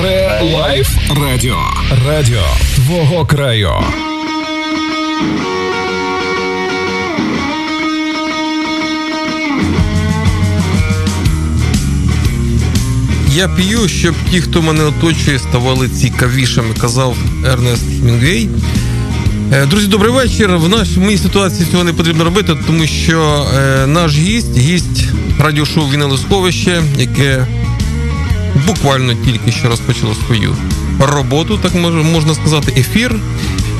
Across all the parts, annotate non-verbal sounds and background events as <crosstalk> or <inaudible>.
Ре Лайф Радіо. Радіо твого краю. Я п'ю, щоб ті, хто мене оточує, ставали цікавішими, казав Ернест Гемінгвей. Е, друзі, добрий вечір. В нашій ситуації цього не потрібно робити, тому що е, наш гість, гість радіошоу Вінеле сховище, яке буквально тільки що розпочало свою роботу, так можна сказати, ефір.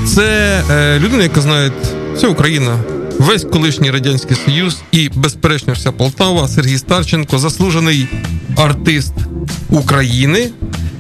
Це е, людина, яка знає вся Україна, весь колишній радянський союз і, безперечно, вся Полтава, Сергій Старченко, заслужений артист України,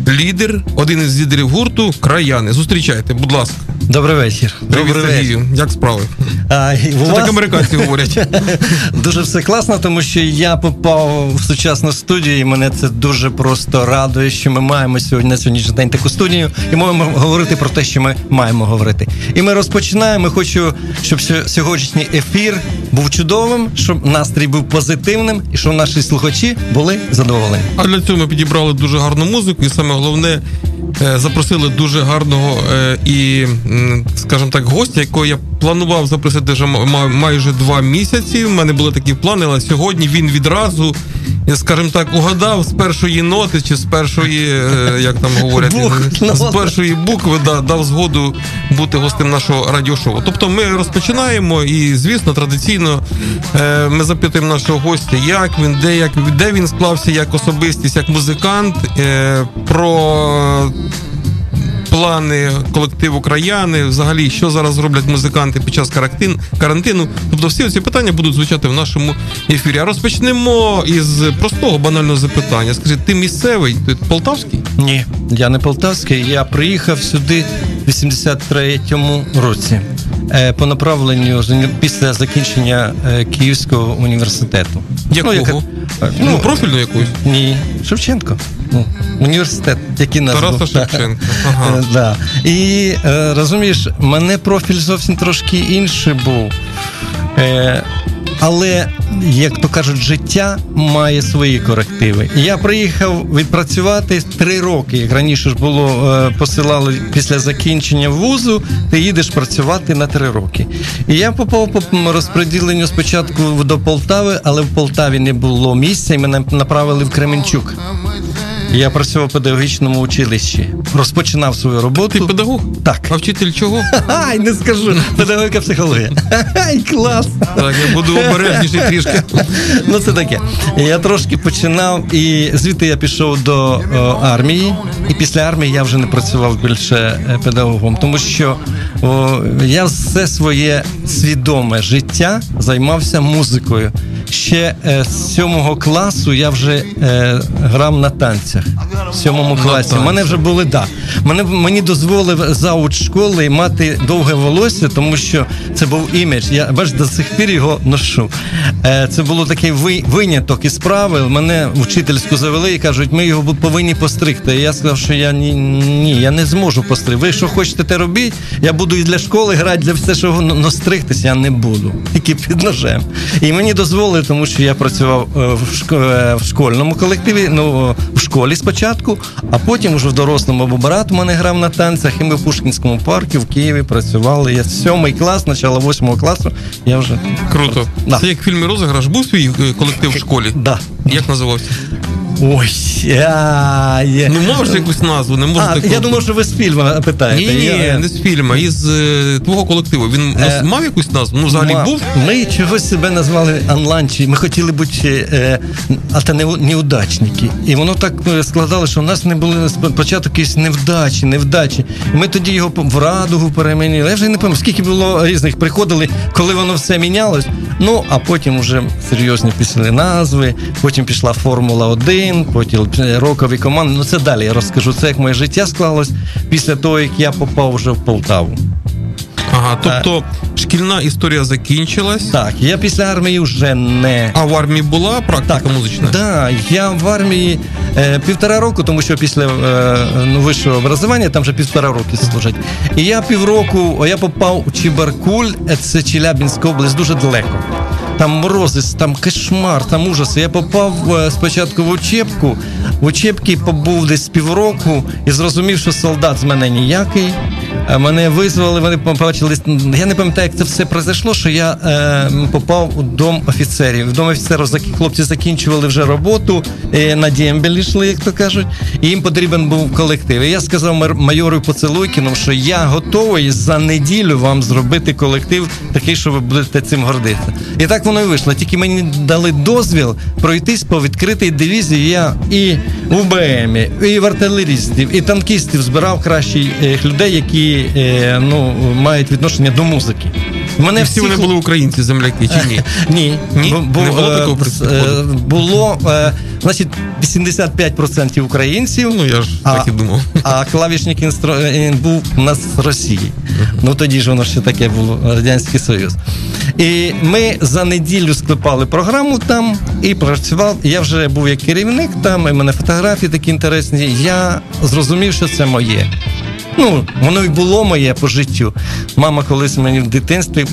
лідер, один із лідерів гурту Краяни. Зустрічайте, будь ласка. Добрий вечір. Привіт, Добрий Сергію. вечір. Як справи? А, Це вас... так американці говорять. <laughs> Дуже все класно, тому що я попав в сучасну студію, і мене це дуже просто радує, що ми маємо сьогодні на сьогоднішній день таку студію і можемо говорити про те, що ми маємо говорити. І ми розпочинаємо. Хочу, щоб сьогоднішній ефір був чудовим, щоб настрій був позитивним і щоб наші слухачі були задоволені. А для цього ми підібрали дуже гарну музику, і саме головне запросили дуже гарного е, і, скажімо так, гостя, якого я планував запросити вже майже два місяці. У мене були такі плани, але сьогодні він відразу, скажімо так, угадав з першої ноти чи з першої, е, як там говорять, з першої букви да, дав згоду бути гостем нашого радіошоу. Тобто ми розпочинаємо, і звісно, традиційно ми запитуємо нашого гостя, як він, де як де він склався, як особистість, як музикант. Про плани колективу краяни, взагалі, що зараз роблять музиканти під час карантин, карантину. Тобто, всі ці питання будуть звучати в нашому ефірі. А розпочнемо із простого банального запитання. Скажіть, ти місцевий? Ти полтавський? Ні, я не полтавський. Я приїхав сюди в 83-му році. Е, по направленню після закінчення е, Київського університету. Якого? Ну, яка... ну, ну профільну якусь? Ні, Шевченко. Ну, Університет, який назвав. Тараса <laughs> Шевченко. Ага. Е, да. І розумієш, мене профіль зовсім трошки інший був. Але, як то кажуть, життя має свої корективи. Я приїхав відпрацювати три роки. Як раніше ж було е, посилали після закінчення вузу, ти їдеш працювати на три роки. І я попав по розподіленню спочатку до Полтави, але в Полтаві не було місця, і мене направили в Кременчук. Я працював в педагогічному училищі, розпочинав свою роботу. Ти педагог? Так. А вчитель чого? Ай, не скажу. Педагогіка психологія. Ай, клас. Так, я буду обережніший трішки. Ну, це таке. Я трошки починав, і звідти я пішов до о, армії, і після армії я вже не працював більше е, педагогом, тому що о, я все своє свідоме життя займався музикою ще е, з сьомого класу я вже е, грав на танцях. В сьомому класі. У мене вже були да. Мене мені дозволив зауч школи мати довге волосся, тому що це був імідж. Я бач, до сих пір його ношу. Е, Це було такий виняток із правил. Мене вчительську завели і кажуть, ми його повинні постригти. І я сказав, що я ні, ні, я не зможу постригти. Ви що хочете те робіть? Я буду і для школи грати, для все, що настригтися, я не буду. Тільки під ножем. І мені дозволили тому що я працював е, е, в школьному колективі, ну в школі спочатку, а потім вже в дорослому бо брат у мене грав на танцях, і ми в Пушкінському парку в Києві працювали. Я сьомий клас, начало восьмого класу. Я вже круто. Да. Це як в фільмі розіграш був свій е, колектив в школі? Да. Як називався? Ой, я, я... Ну можеш якусь назву, не можеш. А, Я думав, що ви з фільму питаєте. Ні, ні, я... не з фільму, із е, твого колективу. Він е... мав якусь назву? Ну, взагалі Ма... був? Ми чогось себе назвали анланчі. Ми хотіли бути е, а та не, неудачники. І воно так е, складало, що у нас не були спочатку якісь невдачі, невдачі. Ми тоді його в радугу перемінили. Я вже не пам'ятаю, скільки було різних приходили, коли воно все мінялось. Ну, а потім вже серйозні після назви, потім пішла Формула 1, потім рокові команди. Ну це далі я розкажу. Це як моє життя склалось після того, як я попав вже в Полтаву. Ага, тобто шкільна історія закінчилась. Так, я після армії вже не. А в армії була практика так, музична? Так, да, я в армії е, півтора року, тому що після е, ну, вищого образування там вже півтора роки служать. І я півроку я попав у Чебаркуль, це Челябінська область, дуже далеко. Там морози, там кошмар, там ужаси. Я попав е, спочатку в учебку. В учебці побув десь півроку і зрозумів, що солдат з мене ніякий. Е, мене визвали, вони побачили. Я не пам'ятаю, як це все произошло, що я е, попав у дом офіцерів. В дом офіцерів хлопці закінчували вже роботу, е, на дембель йшли, як то кажуть, і їм потрібен був колектив. І я сказав майору Поцелуйкіну, що я готовий за неділю вам зробити колектив такий, що ви будете цим гордитися. І так воно і вийшло. Тільки мені дали дозвіл пройтись по відкритій дивізії. Я і в БМі, і в артилерістів, і танкістів збирав кращих е, людей, які е, ну, мають відношення до музики. Мене всі вони були українці, земляки чи ні? <laughs> Ні. Ні? Бу, не було такого е, Було, значить, 85% українців. Ну, я ж а, так і думав. А клавішник інстру... був у нас з Росії. Ну тоді ж воно ще таке було Радянський Союз. І ми за неділю склепали програму там і працював. Я вже був як керівник там, і в мене фотографії такі інтересні. Я зрозумів, що це моє. Ну, воно й було моє по життю. Мама колись мені в дитинстві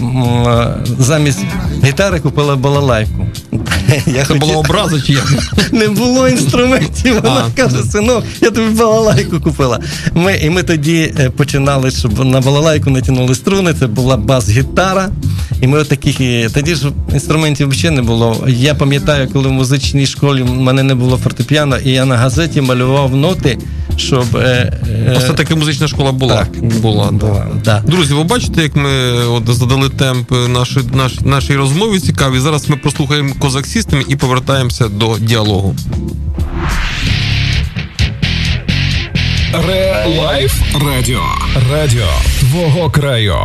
замість гітари купила балалайку. <laughs> Я Це була образа чи як? <laughs> Не було інструментів. Вона а, каже, синок, я тобі балалайку купила. Ми, І ми тоді е, починали, щоб на балалайку натягнули струни, це була бас-гітара. І ми отаких, тоді ж інструментів взагалі не було. Я пам'ятаю, коли в музичній школі в мене не було фортепіано, і я на газеті малював ноти щоб е, е... все таки музична школа була. Так, була, була да. Друзі, ви бачите, як ми от задали темп нашої наш, нашій розмові цікаві. Зараз ми прослухаємо козак Сістем і повертаємося до діалогу. Ре Лайф Радіо. Радіо твого краю.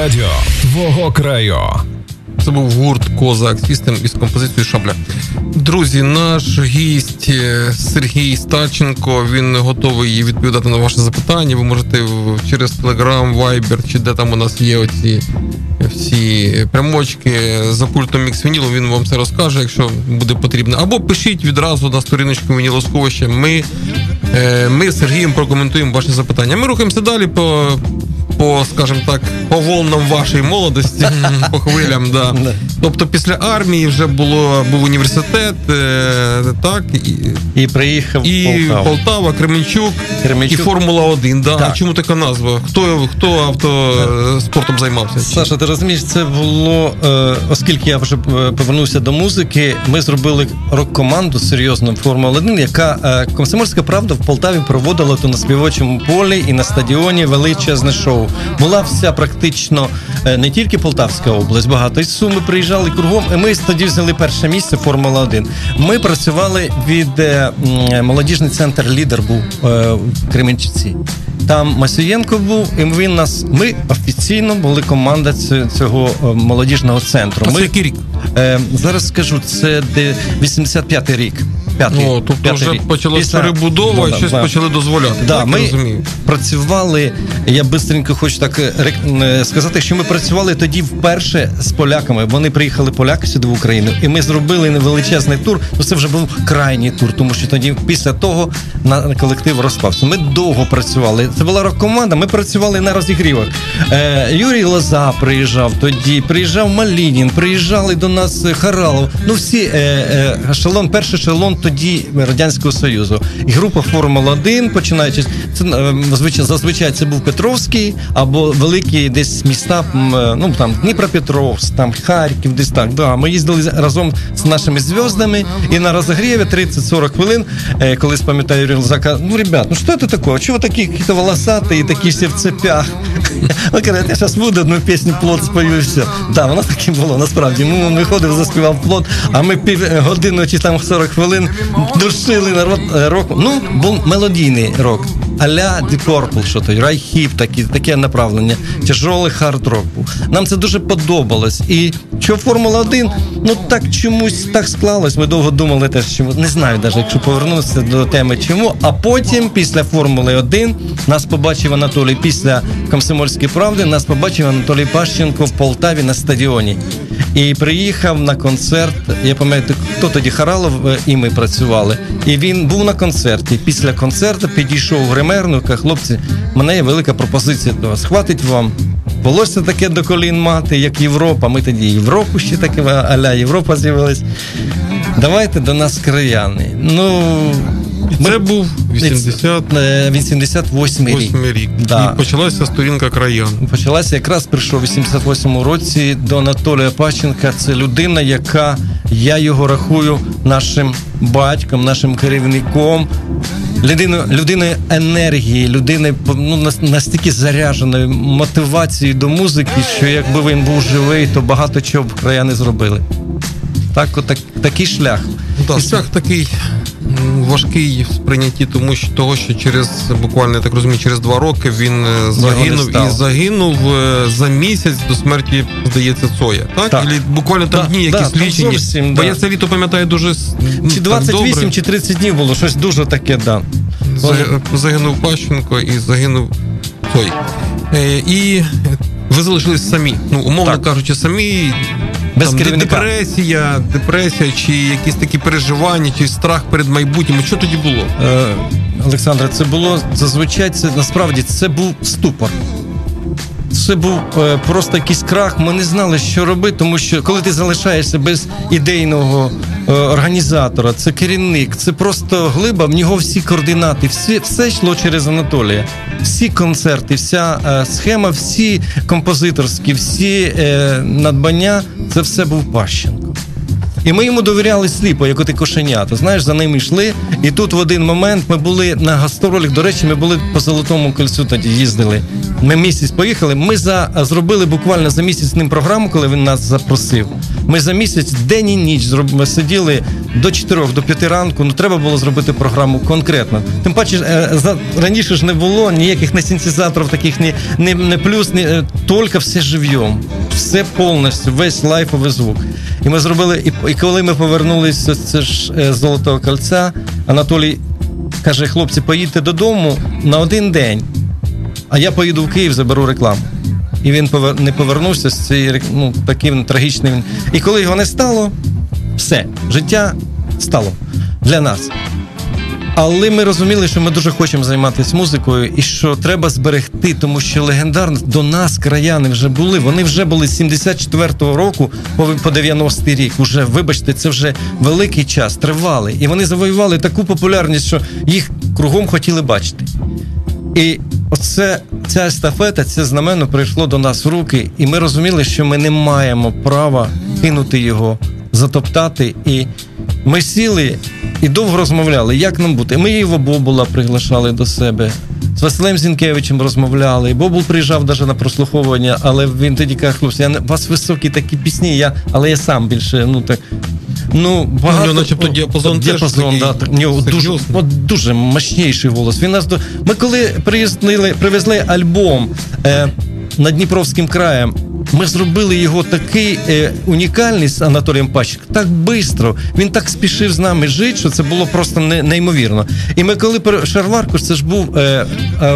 Радіо твого краю. Це був гурт Козак Сістем із композицією Шабля. Друзі, наш гість е, Сергій Стаченко. Він готовий відповідати на ваше запитання. Ви можете через Telegram, Viber чи де там у нас є оці всі прямочки за пультом міксвінілу. Він вам це розкаже, якщо буде потрібно. Або пишіть відразу на сторіночку Вінілосховища. Ми, е, ми з Сергієм прокоментуємо ваші запитання. Ми рухаємося далі по по, скажімо так, по волнам вашої молодості, <laughs> по хвилям. Да. Тобто після армії вже було був університет, е, так і і приїхав і Полтава, Полтава Кременчук, Кременчук і Формула 1 Да. А чому така назва? Хто хто автоспортом займався? Саша, ти розумієш, це було е, оскільки я вже е, повернувся до музики. Ми зробили рок-команду серйозну Формула 1 яка комсомольська правда в Полтаві проводила то на співочому полі і на стадіоні величезне шоу була вся практично е, не тільки Полтавська область, багато із Суми приїжджали кругом. і Ми тоді взяли перше місце Формула 1 Ми працювали від е, молодіжний центр Лідер був е, в Кременчуці. Там Масюєнко був, і він нас. Ми офіційно були команда цього молодіжного центру. Це який рік? Е, Зараз скажу, це 85-й рік п'ятий. О, тобто п'ятий вже почалася Після... перебудова і щось да. почали дозволяти. Да, так, Ми розумію. працювали. Я бистренько хочу так е, е, сказати, що ми працювали тоді вперше з поляками. Вони приїхали поляки сюди в Україну, і ми зробили невеличезний тур. Ну це вже був крайній тур, тому що тоді, після того, на колектив розпався. Ми довго працювали. Це була рок-команда. Ми працювали на розігрівах. Е, Юрій Лоза приїжджав тоді. Приїжджав Малінін, приїжджали до нас Харалов. Ну всі е, е, ешелон, перший ешелон тоді радянського союзу. І група Формула 1 починаючи це е, зазвичай це був Петровський або великі десь міста. Е, ну там Дніпропетровськ, там Харків, десь так. Да, Ми їздили разом з нашими зв'яздами і на розогріві 30-40 хвилин. Е, колись пам'ятаю Юрій Лзака, ну ребят, ну що це таке? Чого такі якісь волосаті і такі всі в цепях? <laughs> Ну, каже, я зараз буду одну пісню плод спою і все. Да, воно таке було насправді. Ми виходив, заспівав плод, а ми пів години чи там 40 хвилин душили народ е, рок. Ну, був мелодійний рок. А-ля Purple, що то Uriah Heep, такі, таке направлення, тяжолий хард-рок був. Нам це дуже подобалось. І що Формула 1, ну так чомусь так склалось. Ми довго думали теж, чому не знаю, навіть якщо повернутися до теми чому. А потім, після Формули 1, нас побачив Анатолій. Після комсомольської правди нас побачив Анатолій Пащенко в Полтаві на стадіоні. І приїхав на концерт. Я пам'ятаю, хто тоді Харалов е, і ми працювали. І він був на концерті. Після концерту підійшов в ремерну, каже, хлопці, мене є велика пропозиція до вас. Хватить вам. Волосся таке до колін мати, як Європа. Ми тоді Європу ще таке, аля Європа з'явилась. Давайте до нас краяни. Ну це був 80... 88 е, рік. рік. Да. І почалася сторінка краян. Почалася якраз прийшов у 88 році до Анатолія Пащенка. Це людина, яка я його рахую нашим батьком, нашим керівником. Людиною людиною енергії, людиною ну, настільки зарядженою мотивацією до музики, що якби він був живий, то багато чого б краяни зробили. Так, отак, такий шлях. Да, шлях такий важкий в сприйнятті, тому що того, що через буквально я так розумію, через два роки він е, загинув і загинув е, за місяць до смерті, здається, Цоя. Так? так. І буквально там да, дні якісь да, лічені. Зовсім, Бо да. я це літо пам'ятаю дуже чи 28, добре. чи 30 днів було, щось дуже таке, да. Загинув Пащенко і загинув Цой. Е, і ви залишились самі. Ну, умовно так. кажучи, самі без там, депресія, депресія, чи якісь такі переживання, чи страх перед майбутнім. Що тоді було? Е, Олександре, це було зазвичай. Це насправді це був ступор. Це був е, просто якийсь крах. Ми не знали, що робити, тому що коли ти залишаєшся без ідейного е, організатора, це керівник, це просто глиба. В нього всі координати, всі все йшло через Анатолія. Всі концерти, вся е, схема, всі композиторські, всі е, надбання це все був Пащенко. І ми йому довіряли сліпо, як оти кошенята. Знаєш, за ними йшли. І тут в один момент ми були на гастролях. До речі, ми були по Золотому кольцю тоді їздили. Ми місяць поїхали. Ми за зробили буквально за місяць з ним програму, коли він нас запросив. Ми за місяць день і ніч зроб... сиділи до 4, до 5 ранку. Ну треба було зробити програму конкретно. Тим паче е, за раніше ж не було ніяких не синтезаторів, таких ні, ні, не плюс, ні, е, тільки все живьом. Все повністю, весь лайфовий звук. І ми зробили, і, і коли ми повернулися з ж е, Золотого кольця, Анатолій каже: хлопці, поїдьте додому на один день, а я поїду в Київ, заберу рекламу. І він не повернувся з цієї ну, таким трагічним. І коли його не стало, все, життя стало для нас. Але ми розуміли, що ми дуже хочемо займатися музикою, і що треба зберегти, тому що легендарно до нас краяни вже були. Вони вже були з 74-го року по 90-й рік. Уже вибачте, це вже великий час тривали. І вони завоювали таку популярність, що їх кругом хотіли бачити. І оце ця естафета, це знамено прийшло до нас в руки, і ми розуміли, що ми не маємо права кинути його, затоптати. І ми сіли і довго розмовляли, як нам бути. Ми Іво Бобула приглашали до себе. З Василем Зінкевичем розмовляли. Бобул приїжджав навіть на прослуховування, але він тоді каже, хлопці, я не у вас високі такі пісні, я, але я сам більше ну так. Ну, багато, ну, начебто діапазон діапазон, теж да, так, нього дуже от, дуже мощніший голос. Він нас до ми коли приїздили, привезли альбом е, над Дніпровським краєм. Ми зробили його такий е, унікальний з Анатолієм Пащик, так швидко. Він так спішив з нами жити, що це було просто не, неймовірно. І ми, коли Шарваркуш, це ж був е,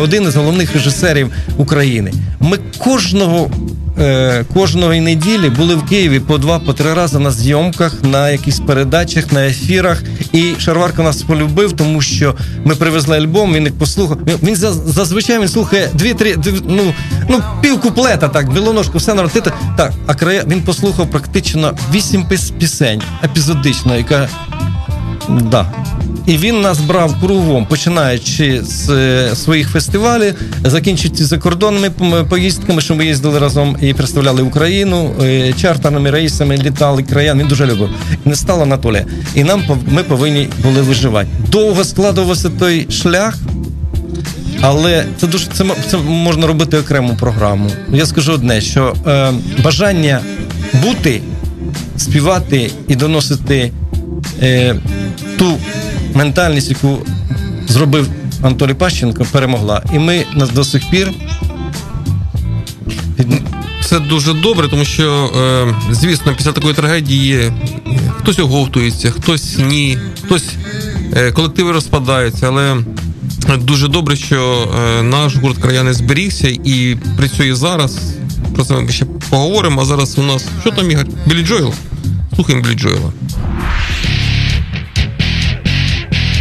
один із головних режисерів України. Ми кожного е, кожної неділі були в Києві по два, по три рази на зйомках, на якихось передачах, на ефірах. І Шарварко нас полюбив, тому що ми привезли альбом. Він їх послухав. Він зазвичай він слухає дві-три ну, ну пів куплета, так білоножку, все наротити. Так, а края він послухав практично вісім пісень епізодично, яка да. І він нас брав кругом, починаючи з е, своїх фестивалів, закінчуючи закордонними поїздками, що ми їздили разом і представляли Україну е, чартерними рейсами, літали краян. Він дуже любив. Не стало Анатолія. І нам ми повинні були виживати. Довго складувався той шлях. Але це дуже це це можна робити окрему програму. Я скажу одне: що е, бажання бути, співати і доносити е, ту ментальність, яку зробив Анатолій Пащенко, перемогла. І ми нас до сих пір. Це дуже добре, тому що, е, звісно, після такої трагедії хтось оговтується, хтось ні, хтось е, колективи розпадаються, але дуже добре, що е, наш гурт краяни зберігся і працює зараз. Про це ми ще поговоримо. А зараз у нас що там Ігор? Білі Джойл? Слухаємо Біллі Джоела.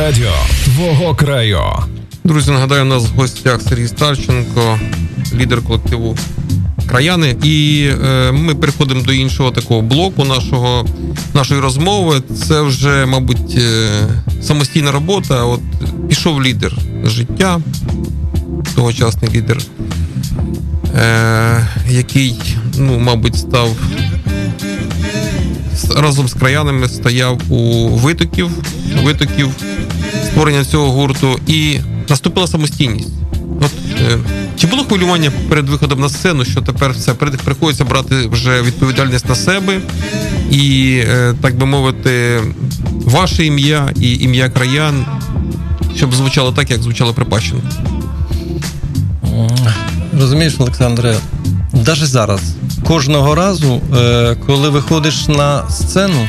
Радіо твого краю. Друзі, нагадаю, у нас в гостях Сергій Старченко, лідер колективу Краяни. І е, ми переходимо до іншого такого блоку нашого, нашої розмови. Це вже, мабуть, е, самостійна робота. От пішов лідер життя, тогочасний лідер, е, який, ну, мабуть, став разом з краянами стояв у витоків, витоків створення цього гурту, і наступила самостійність. От е, чи було хвилювання перед виходом на сцену, що тепер все приходиться брати вже відповідальність на себе і, е, так би мовити, ваше ім'я і ім'я краян, щоб звучало так, як звучало Припащенко? Розумієш, Олександре, навіть зараз, кожного разу, е, коли виходиш на сцену,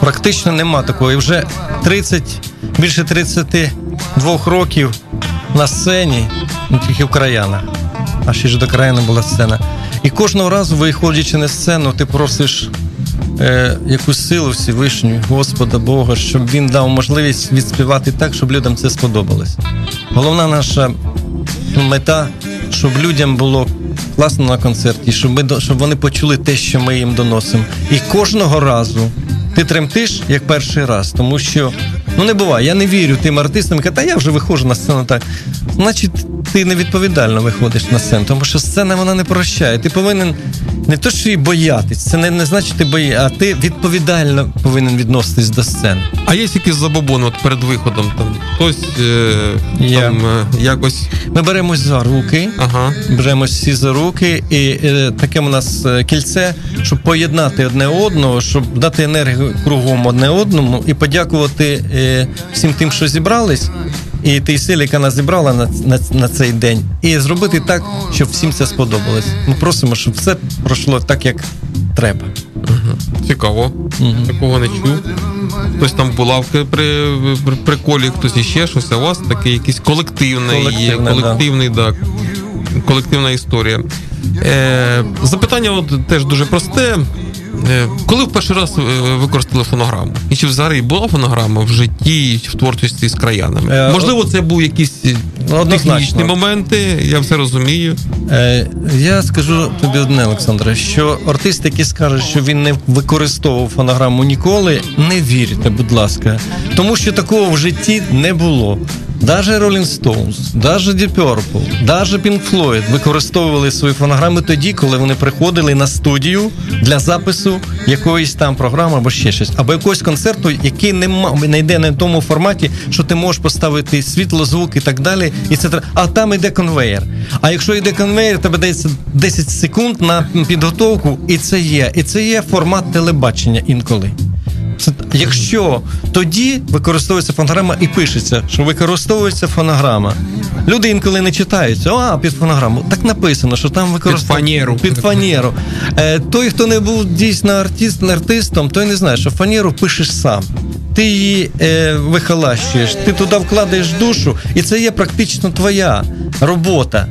практично нема такого. І вже 30, більше 32 років на сцені, ну тільки в краянах, а ще ж до країни була сцена. І кожного разу, виходячи на сцену, ти просиш е, якусь силу Всевишню, Господа Бога, щоб він дав можливість відспівати так, щоб людям це сподобалось. Головна наша мета, щоб людям було класно на концерті, щоб ми щоб вони почули те, що ми їм доносимо. І кожного разу ти тремтиш як перший раз, тому що ну не буває. Я не вірю тим артистам, та я вже виходжу на сцену так. Значить, ти невідповідально виходиш на сцену, тому що сцена вона не прощає. Ти повинен не то, що її боятись, це не, не значить ти бої, а ти відповідально повинен відноситись до сцени. А є якісь забобони от перед виходом? Там хтось е, yeah. там е, якось. Ми беремось за руки, ага. беремось всі за руки, і е, таке у нас е, кільце, щоб поєднати одне одного, щоб дати енергію кругом одне одному і подякувати е, всім тим, що зібрались і тій силі, яка нас зібрала на, на на, цей день, і зробити так, щоб всім це сподобалось. Ми просимо, щоб все пройшло так, як треба. Угу. Цікаво, угу. такого не чув. Хтось там булавки при, при приколі, хтось іще щось, а у вас такий якийсь колективний, Колективне, колективний, да. да. колективна історія. Е, Запитання от теж дуже просте. Е, коли в перший раз е, використали фонограму? І чи взагалі була фонограма в житті, в творчості з краянами? Е, Можливо, це був якісь технічні моменти, я все розумію. Е, Я скажу тобі одне, Олександре, що артист, який скаже, що він не використовував фонограму ніколи, не вірте, будь ласка, тому що такого в житті не було. Даже Rolling Stones, даже Deep Purple, даже Pink Floyd використовували свої фонограми тоді, коли вони приходили на студію для запису якоїсь там програми або ще щось, або якогось концерту, який не не йде на тому форматі, що ти можеш поставити світло, звук і так далі. І це а там йде конвейер. А якщо йде конвейер, тебе дається 10 секунд на підготовку, і це є. І це є формат телебачення інколи. Якщо тоді використовується фонограма і пишеться, що використовується фонограма. Люди інколи не читають, а під фонограму. Так написано, що там використовується під фанеру. Під фанеру. Е, Той, хто не був дійсно артист, артистом, той не знає, що фанеру пишеш сам. Ти її е, вихолащуєш, ти туди вкладаєш душу, і це є практично твоя робота.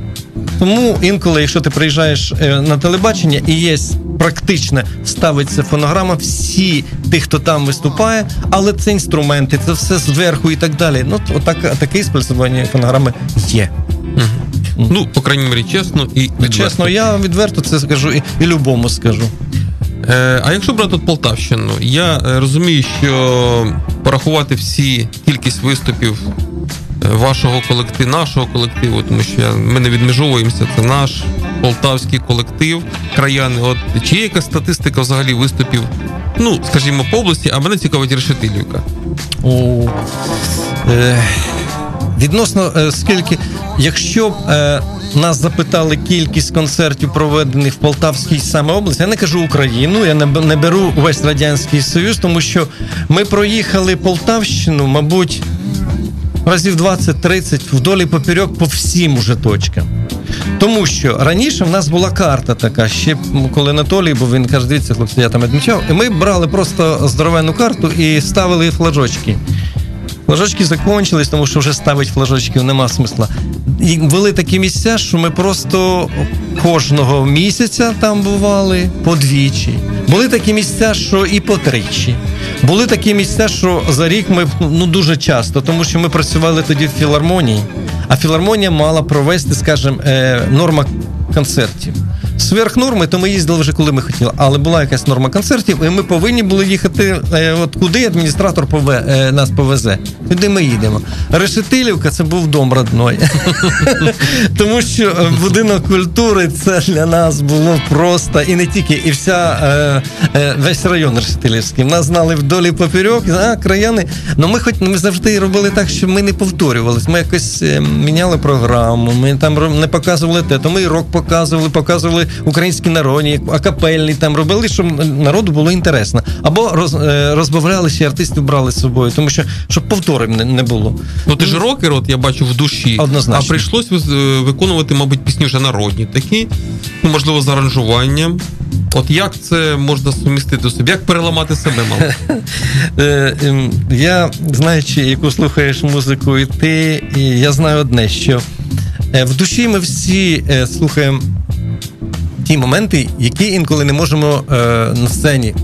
Тому інколи, якщо ти приїжджаєш е, на телебачення і є практично ставиться фонограма, всі тих, хто там виступає, але це інструменти, це все зверху і так далі. Ну, отак, таке спілкування фонограми є. Угу. Ну, по крайній мірі, чесно і відверто. чесно, я відверто це скажу і, і любому скажу. Е, а якщо брати Полтавщину, я е, розумію, що порахувати всі кількість виступів вашого колективу, нашого колективу, тому що я, ми не відмежовуємося, це наш полтавський колектив, краяни. От чи є якась статистика взагалі виступів? Ну, скажімо, по області, а мене цікавить Решетилівка. О, е, Відносно е, скільки, якщо б е, нас запитали кількість концертів, проведених в Полтавській саме області, я не кажу Україну, я не беру весь радянський союз, тому що ми проїхали Полтавщину, мабуть разів 20-30 вдолі поперек по всім уже точкам. Тому що раніше в нас була карта така, ще коли Анатолій, бо він каже, дивіться, хлопці, я там відмічав, і ми брали просто здоровенну карту і ставили флажочки. Флажочки закончились, тому що вже ставити флажочків нема смисла. І були такі місця, що ми просто кожного місяця там бували подвічі. Були такі місця, що і по тричі. Були такі місця, що за рік ми ну дуже часто, тому що ми працювали тоді в філармонії, а філармонія мала провести, скажімо, е, норма концертів. Сверх норми, то ми їздили вже коли ми хотіли, але була якась норма концертів, і ми повинні були їхати. Е, от куди адміністратор пове, е, нас повезе, туди ми їдемо. Решетилівка це був дом родной. <laughs> Тому що е, будинок культури це для нас було просто і не тільки, і вся весь район Решетилівський. Нас знали вдолі поперек, а краяни. Ну ми хоч ми завжди робили так, щоб ми не повторювалися. Ми якось міняли програму, ми там не показували те, то ми рок показували, показували українські народні, акапельні там робили, щоб народу було інтересно. Або роз, е, розбавляли артистів брали з собою, тому що щоб повторів не, не було. Ну ти ж рокер, от я бачу в душі, Однозначно. а прийшлось е, виконувати, мабуть, пісні вже народні такі, ну можливо, з аранжуванням. От як це можна сумістити собі? Як переламати себе, мало? <laughs> Е, ем, Я знаючи, яку слухаєш музику, і ти, і я знаю одне, що в душі ми всі слухаємо ті моменти, які інколи не можемо е, на сцені.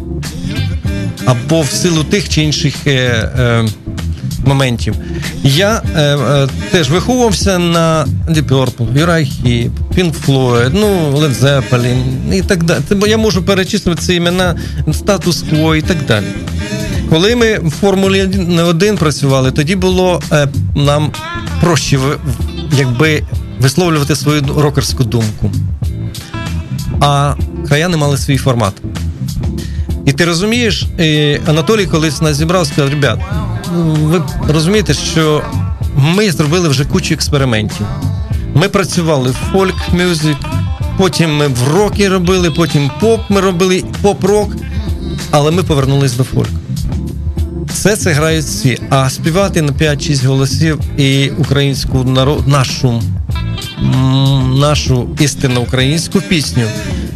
Або в силу тих чи інших е, е, моментів. Я е, е, теж виховувався на Deep Purple, Uriah Pink Floyd, ну, Led Zeppelin і так далі. Це, я можу перечислити ці імена, статус кво і так далі. Коли ми в Формулі 1 працювали, тоді було е, нам проще якби висловлювати свою рокерську думку. А краяни мали свій формат. І ти розумієш, і Анатолій колись нас зібрав, сказав: ребят, ну, ви розумієте, що ми зробили вже кучу експериментів. Ми працювали в фольк мюзик, потім ми в рокі робили, потім поп ми робили, поп-рок, але ми повернулись до фольку. Все це грають всі. А співати на 5-6 голосів і українську народ, нашу, нашу істинно українську пісню.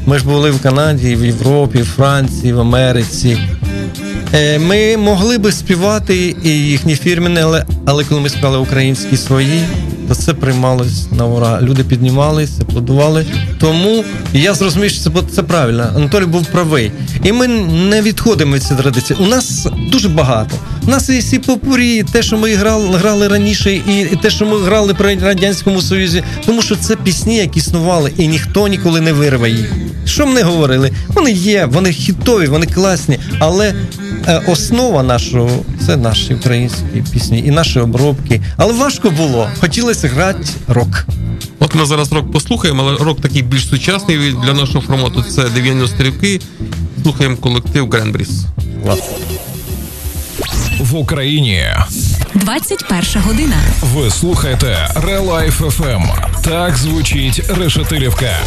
Ми ж були в Канаді, в Європі, в Франції, в Америці. Е, Ми могли би співати і їхні фірміни, але, але коли ми співали українські свої, то це приймалось на ура. Люди піднімались, аплодували. Тому я зрозумів, що це, це правильно. Анатолій був правий. І ми не відходимо від цієї традиції. У нас дуже багато. У нас є всі попурі, те, що ми грали, грали раніше, і, і те, що ми грали при Радянському Союзі, тому що це пісні, які існували, і ніхто ніколи не вирве їх. Що б не говорили? Вони є, вони хітові, вони класні, але основа нашого це наші українські пісні і наші обробки. Але важко було. Хотілося грати рок. От ми зараз рок послухаємо, але рок такий більш сучасний для нашого формату. Це 90 роки. Слухаємо колектив Гренбріс. В Україні 21 година. ви слухаєте Релайф FM. Так звучить Решетилівка.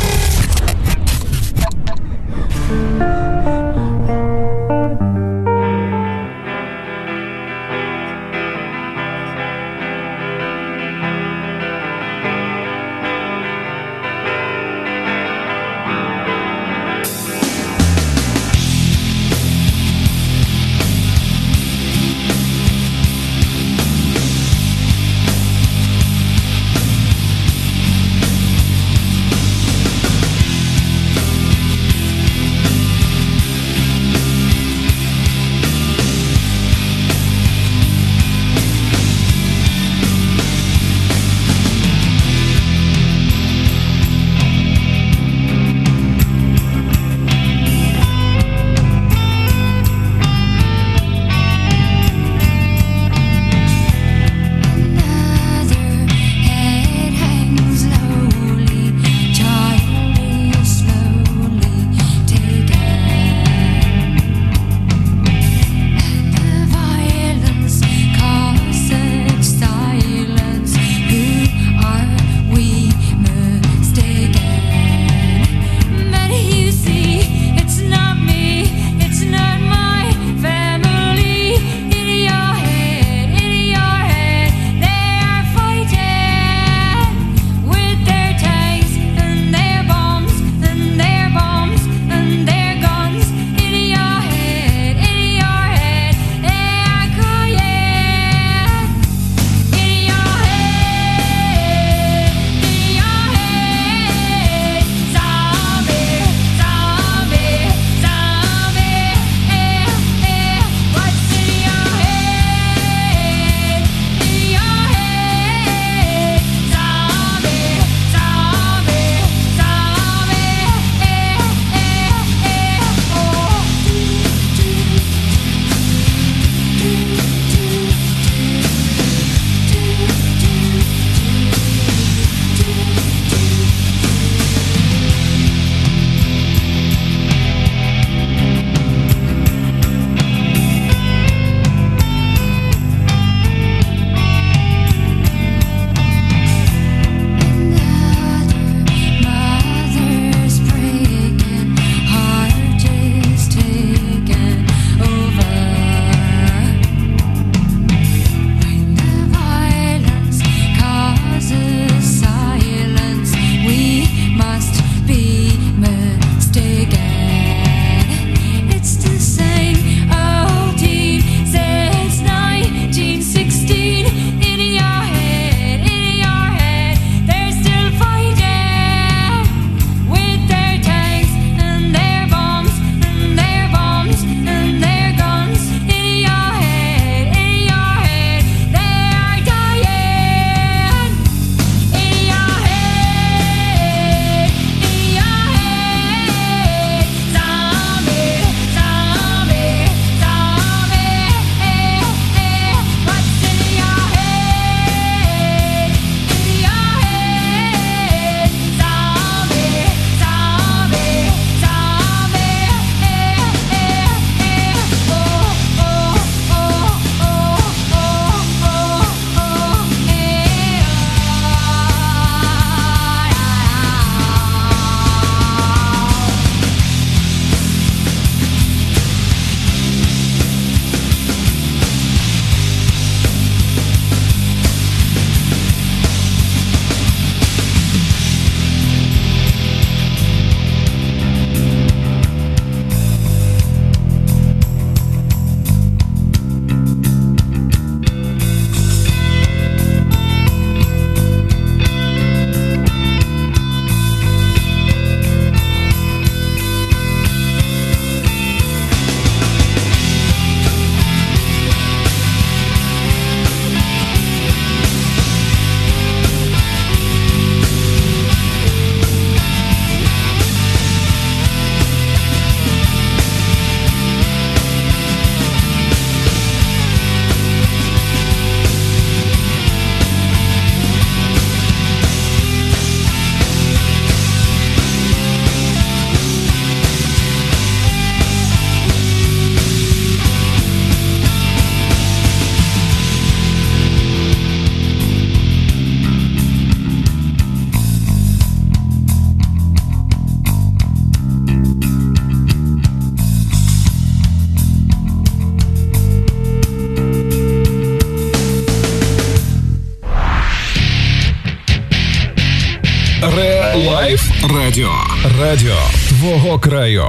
Радіо. Твого краю.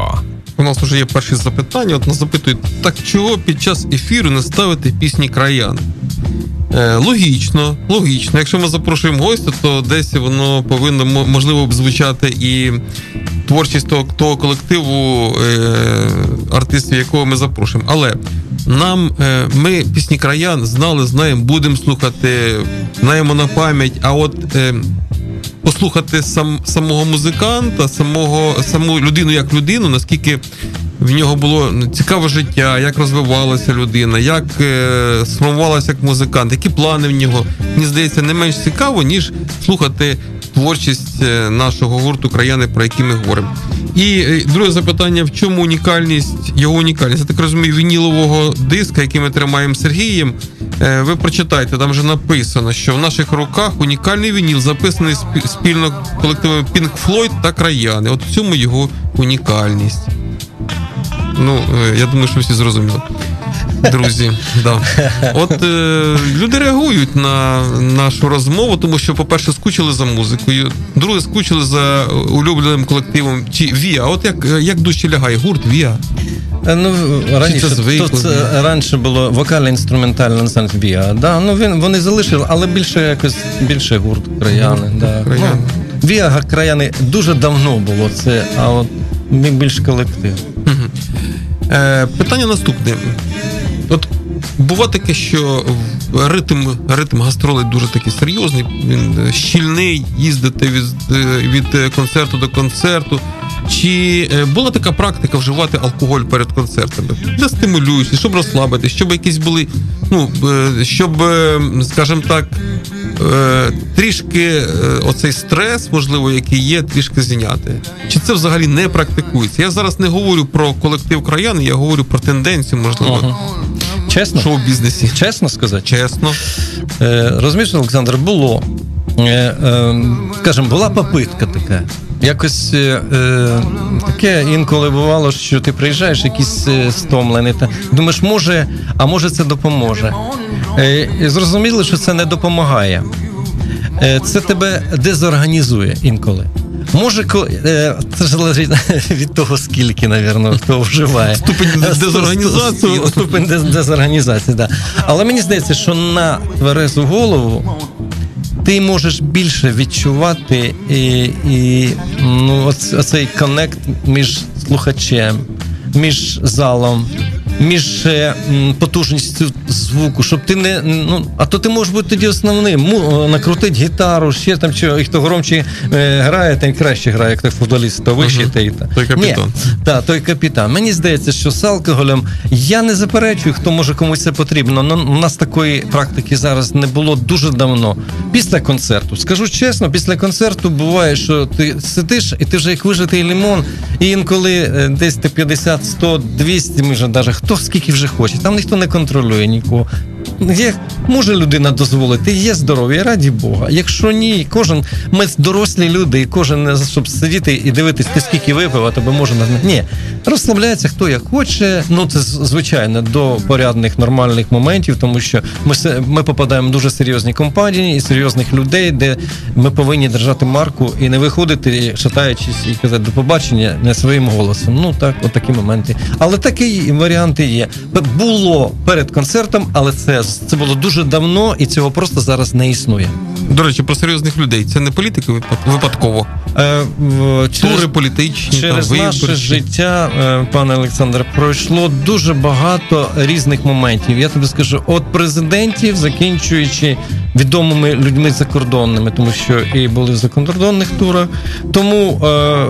У нас вже є перші запитання. От нас запитують, так чого під час ефіру не ставити пісні краян? Е, логічно, логічно. Якщо ми запрошуємо гостя, то десь воно повинно можливо б звучати і творчість того, того колективу е, артистів, якого ми запрошуємо. Але нам е, ми пісні краян знали, знаємо, будемо слухати, знаємо на пам'ять. А от е, послухати сам самого музиканта, самого саму людину як людину, наскільки в нього було цікаве життя, як розвивалася людина, як е, сформувалася як музикант, які плани в нього. Мені здається, не менш цікаво, ніж слухати творчість е, нашого гурту краяни, про які ми говоримо. І е, друге запитання: в чому унікальність, його унікальність? Я так розумію, вінілового диска, який ми тримаємо Сергієм. Е, ви прочитайте, там вже написано, що в наших руках унікальний вініл записаний спільно колективами Pink Floyd та краяни. От в цьому його унікальність. Ну, я думаю, що всі зрозуміли. Друзі, <laughs> да. От е, люди реагують на нашу розмову, тому що, по-перше, скучили за музикою, друге, скучили за улюбленим колективом чи Віа. От як як душі лягає, гурт Віа. Е, ну, раніше це то це раніше було вокально інструментальне ансамбль Віа. Да, ну він вони залишили, але більше якось більше гурт краяни. Да. Краяни. Ну, Віа краяни дуже давно було це, а от більш колектив. Угу. Е, Питання наступне. От бува таке, що ритм ритм гастролей дуже такий серйозний, він щільний, їздити від, від концерту до концерту. Чи е, була така практика вживати алкоголь перед концертами для стимулюючи, щоб розслабити, щоб якісь були, ну е, щоб, е, скажімо так, трішки оцей стрес, можливо, який є, трішки зняти? Чи це взагалі не практикується? Я зараз не говорю про колектив краян, я говорю про тенденцію, можливо. Ага. Чесно? Шоу-бізнесі. Чесно сказати? Чесно. Е, Розумієш, Олександр, було. Е, е, Скажімо, була попитка така. Якось е, е, таке інколи бувало, що ти приїжджаєш, якийсь е, стомлений, та думаєш, може, а може це допоможе. Е, і Зрозуміло, що це не допомагає. Е, Це тебе дезорганізує інколи. Може, це залежить <laughs> від того, скільки, навірно, хто вживає. Ступень дезорганізації. Ступень дезорганізації, да. Але мені здається, що на тверезу голову ти можеш більше відчувати і, і ну, оцей connect між слухачем, між залом між е, потужністю звуку, щоб ти не ну а то ти можеш бути тоді основним. Му накрутить гітару, ще там чи хто громче е, грає, той краще грає, як той футболіст, то вище uh-huh. той. Той капітан. Ні, та, той капітан. Мені здається, що з алкоголем я не заперечую, хто може комусь це потрібно. Но у нас такої практики зараз не було дуже давно. Після концерту. Скажу чесно, після концерту буває, що ти сидиш і ти вже як вижитий лимон, і інколи е, десь ти 50, 100, 200, може навіть хто скільки вже хоче. Там ніхто не контролює нікого. Є, Може людина дозволити, є здоров'я, раді Бога. Якщо ні, кожен ми дорослі люди, і кожен щоб сидіти і дивитись, ти скільки випив, а тебе може назнати. Ні, розслабляється хто як хоче. Ну це звичайно до порядних нормальних моментів, тому що ми ми попадаємо в дуже серйозні компанії і серйозних людей, де ми повинні держати марку і не виходити, шатаючись і казати до побачення не своїм голосом. Ну так, от такі моменти. Але такі варіанти є. Було перед концертом, але це це було дуже давно, і цього просто зараз не існує. До речі, про серйозних людей. Це не політики випадково. Е, через, Тури політичні через там, наше життя, е, пане Олександре, пройшло дуже багато різних моментів. Я тобі скажу, от президентів, закінчуючи відомими людьми закордонними, тому що і були в закордонних турах. Тому е,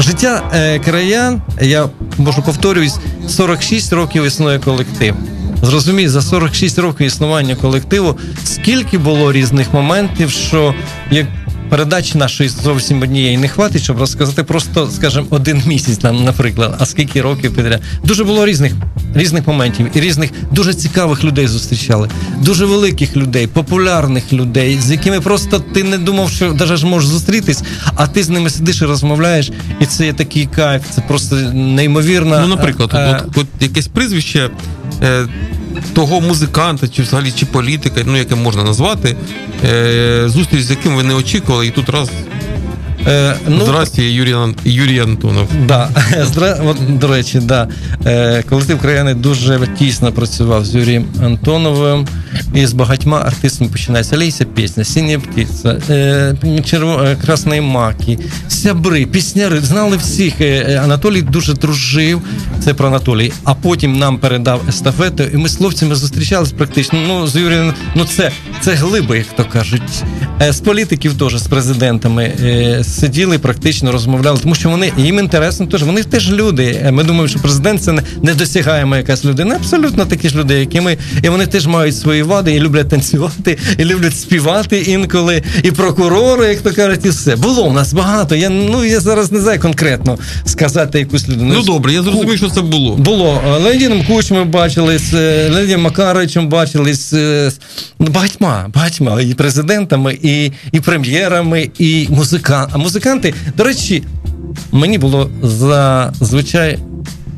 життя е, краян, я можу повторююсь, 46 років існує колектив. Зрозумій, за 46 років існування колективу, скільки було різних моментів, що як передачі нашої зовсім однієї не хватить, щоб розказати просто, скажімо, один місяць нам, наприклад, а скільки років підряд. Дуже було різних різних моментів і різних дуже цікавих людей зустрічали, дуже великих людей, популярних людей, з якими просто ти не думав, що навіть можеш зустрітись, а ти з ними сидиш і розмовляєш, і це є такий кайф. Це просто неймовірно. Ну, наприклад, а, от, от, от якесь прізвище. Е, того музиканта, чи взагалі чи політика, ну яке можна назвати, е, зустріч, з яким ви не очікували, і тут раз Е, ну, Здрасті, Юрій Юрій Антонов. Да. <laughs> Здра... От, До речі, да. Е, колектив краяни дуже тісно працював з Юрієм Антоновим і з багатьма артистами починається Лейся пісня, Синя птиця, е, черво... Е, Красний маки, сябри, пісняри. Знали всіх. Е, Анатолій дуже дружив. Це про Анатолій. А потім нам передав естафету, і ми з хлопцями зустрічались практично. Ну, з Юрієм, ну це це глиби, як то кажуть. З політиків теж з президентами сиділи, практично розмовляли, тому що вони їм інтересно теж. Вони теж люди. Ми думаємо, що президент це не недосягаємо якась людина. Абсолютно такі ж люди, які ми, і вони теж мають свої вади, і люблять танцювати, і люблять співати інколи, і прокурори, як то кажуть, і все. Було у нас багато. Я ну я зараз не знаю конкретно сказати якусь людину. Ну добре, я зрозумів, що це було. Було Леонідом Кучмом бачились, Леонідом Макаровичем бачились багатьма, багатьма і президентами, і і прем'єрами, і музика... музиканти. До речі, мені було зазвичай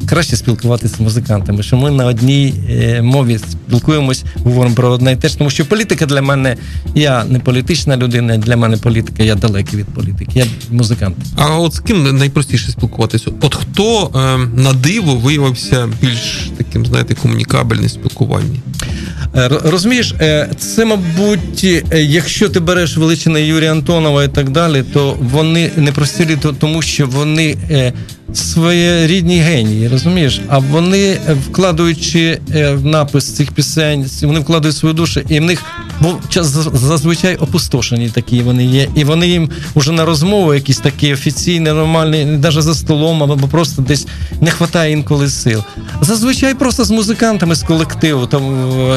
краще спілкуватися з музикантами, що ми на одній е, мові спілкуємось, говоримо про одне і те ж, тому що політика для мене, я не політична людина, для мене політика, я далекий від політики, я музикант. А от з ким найпростіше спілкуватися? От хто е, на диво виявився більш таким, знаєте, комунікабельним спілкуванні? Е, розумієш, е, це, мабуть, якщо ти береш величини Юрія Антонова і так далі, то вони не прості, тому що вони своєрідні генії, розумієш? А вони, вкладаючи е, в напис цих пісень, вони вкладають свою душу, і в них бо зазвичай опустошені такі вони є. І вони їм уже на розмову якісь такі офіційні, нормальні, навіть за столом, або просто десь не вистачає інколи сил. Зазвичай просто з музикантами, з колективу, там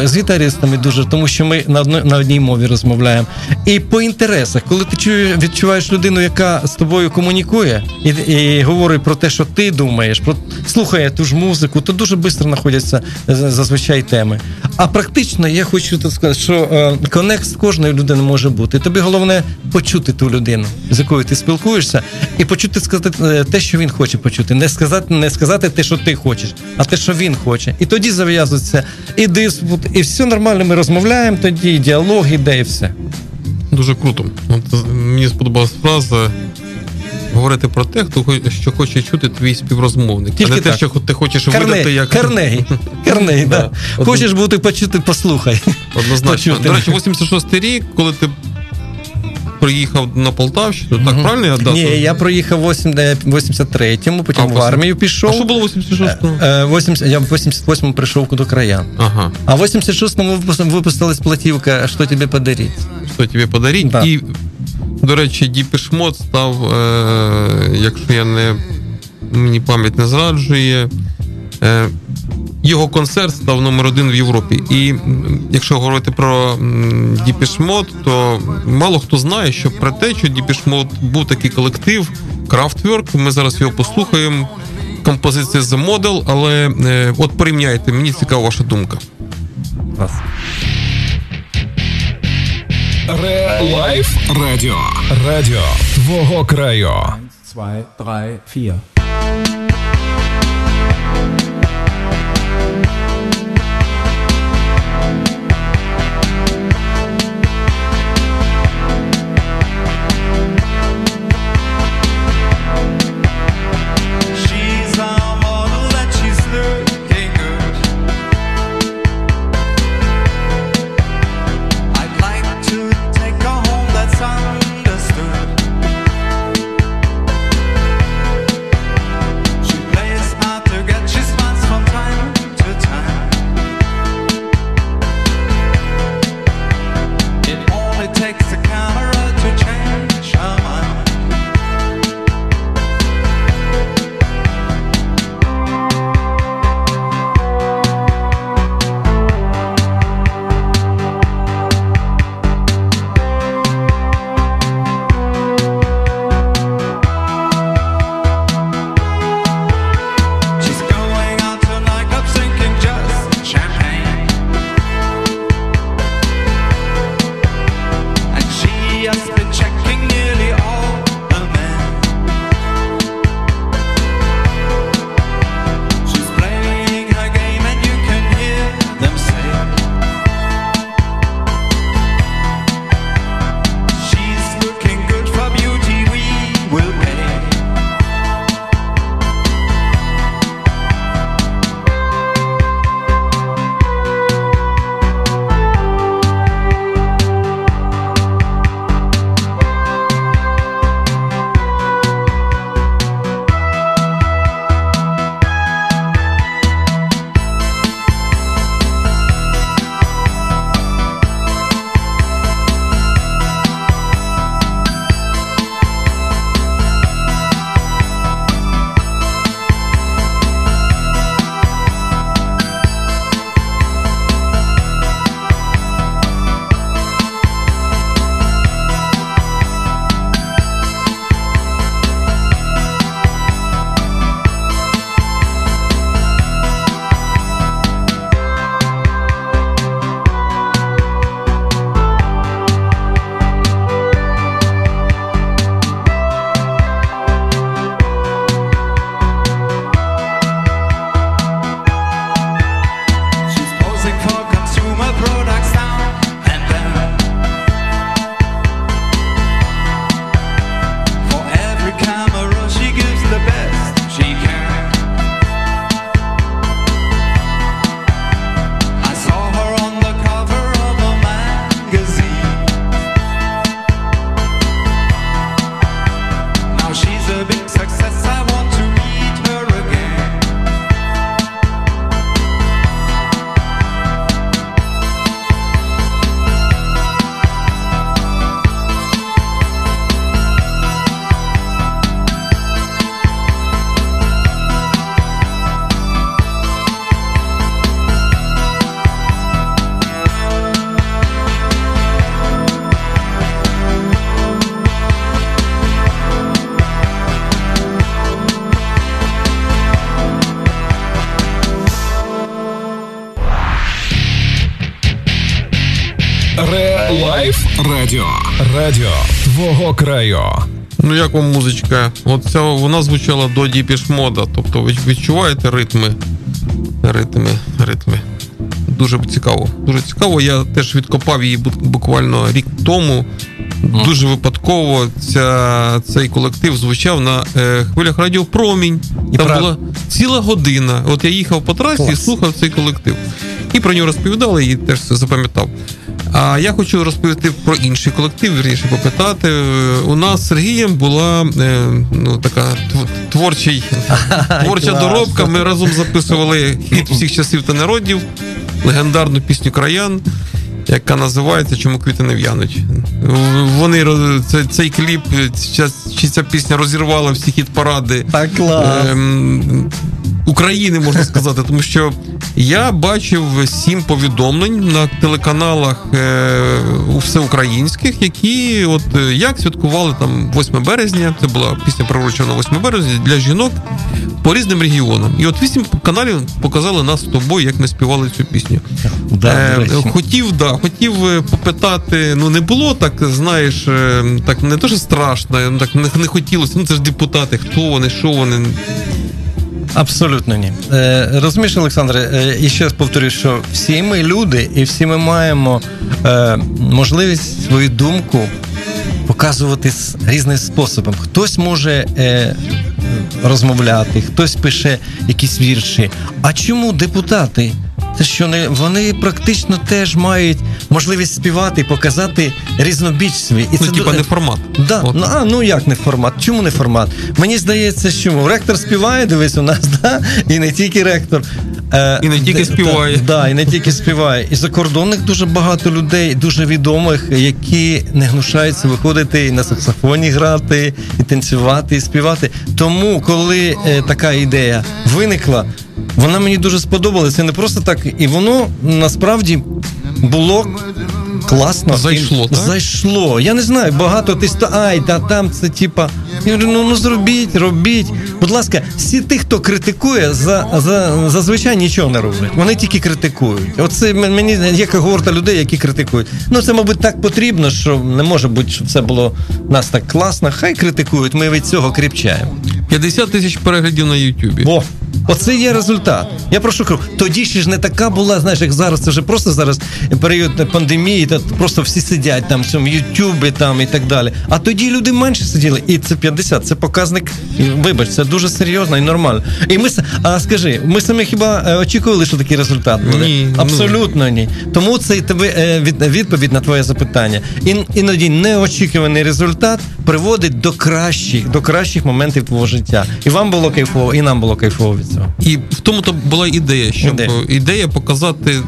з гітаристами дуже, тому що ми на одно, на одній мові розмовляємо. І по інтересах, коли ти відчуваєш людину, яка з тобою комунікує, і, і говорить про те, що ти думаєш, про слухає ту ж музику, то дуже швидко знаходяться е, зазвичай теми. А практично я хочу тут сказати, що е, конект з кожною людиною може бути. Тобі головне почути ту людину, з якою ти спілкуєшся, і почути сказати е, те, що він хоче почути. Не сказати, не сказати те, що ти хочеш, а те, що він хоче. І тоді зав'язується і диспут, і все нормально. Ми розмовляємо тоді, і діалог іде, і все. Дуже круто. От Мені сподобалась фраза говорити про те, хто що хоче чути твій співрозмовник, Тільки а не так. те, що ти хочеш Карне... видати як Карнегі. Карнегі, <laughs> да. Хочеш бути почути, послухай. Однозначно. Почути. До речі, 86-й рік, коли ти. Приїхав на Полтавщину, так правильно я дату? Ні, я проїхав в 83-му, потім а, в армію пішов. А що було в 86-му? 80, я в 88-му прийшов до края. Ага. А в 86-му випустилась платівка «Що тобі подарить?» «Що тобі подарить?» да. І до речі, Діпішмот став, е, якщо я не мені пам'ять не зраджує, е, його концерт став номер один в Європі. І якщо говорити про Depeche Mode, то мало хто знає, що про те, що Depeche Mode був такий колектив Kraftwerk. Ми зараз його послухаємо. Композиція The Model, але е, от порівняйте, мені цікава ваша думка. Раз. Ре Лайф Радіо. Радіо твого краю. 1, 2, 3, 4. Радіо твого краю. Ну, як вам музичка? От ця вона звучала до Діпішмода. Тобто ви відчуваєте ритми? Ритми, ритми. Дуже цікаво. Дуже цікаво. Я теж відкопав її буквально рік тому. Дуже випадково ця, цей колектив звучав на е, хвилях радіо Промінь. І Там прав... була ціла година. От я їхав по трасі Клас. і слухав цей колектив. І про нього розповідали, і теж це запам'ятав. А я хочу розповісти про інший колектив, вірніше попитати. У нас з Сергієм була е, ну, така творчий, <laughs> творча доробка. Ми разом записували хіт всіх часів та народів, легендарну пісню Краян. Яка називається Чому квіти не в'януть. Вони цей кліп, чи ця пісня розірвала всі хіт паради так, клас. Ем, України, можна сказати, тому що я бачив сім повідомлень на телеканалах е, всеукраїнських, які от е, як святкували там 8 березня. Це була пісня пророчена 8 березня для жінок по різним регіонам. І от вісім каналів показали нас з тобою, як ми співали цю пісню. Да, е, хотів, да, хотів попитати. Ну не було так, знаєш, так не дуже страшно, так не, не хотілося. Ну це ж депутати, хто вони, що вони. Абсолютно ні. Е, Розумієш, Олександре, е, і ще раз повторюю, що всі ми люди, і всі ми маємо е, можливість свою думку показувати різним способом. Хтось може е, розмовляти, хтось пише якісь вірші. А чому депутати? Це що не вони практично теж мають можливість співати і показати різнобіч свій. І ну, це типа не формат. Да. Ну, а ну як не формат? Чому не формат? Мені здається, що ректор співає, дивись у нас, <laughs> да? і не тільки ректор. Е, і не тільки співає. Да, І не тільки співає. І закордонних дуже багато людей, дуже відомих, які не гнушаються виходити і на саксофоні грати, і танцювати, і співати. Тому, коли е, така ідея виникла, вона мені дуже сподобалася. Не просто так, і воно насправді було. Класно зайшло. так? Зайшло. Я не знаю, багато ти ай, та там це типа. Я говорю, ну ну зробіть, робіть. Будь ласка, всі ті, хто критикує, за, за зазвичай нічого не роблять. Вони тільки критикують. Оце мені є когорта людей, які критикують. Ну це, мабуть, так потрібно, що не може бути, щоб все було у нас так класно. Хай критикують. Ми від цього кріпчаємо. 50 тисяч переглядів на Ютубі. О, Оце є результат. Я прошу кажу, тоді ще ж не така була, знаєш, як зараз. Це вже просто зараз період пандемії, та просто всі сидять там в цьому Ютубі там і так далі. А тоді люди менше сиділи, і це 50, Це показник. Вибач, це дуже серйозно і нормально. І ми а скажи, ми самі хіба е, очікували, що такий результат буде? Ні, Абсолютно ні. Тому це тебе е, відповідь на твоє запитання. І іноді неочікуваний результат приводить до кращих, до кращих моментів твого життя. І вам було кайфово, і нам було кайфово від цього. І в тому то була ідея, щоб ідея, ідея показати,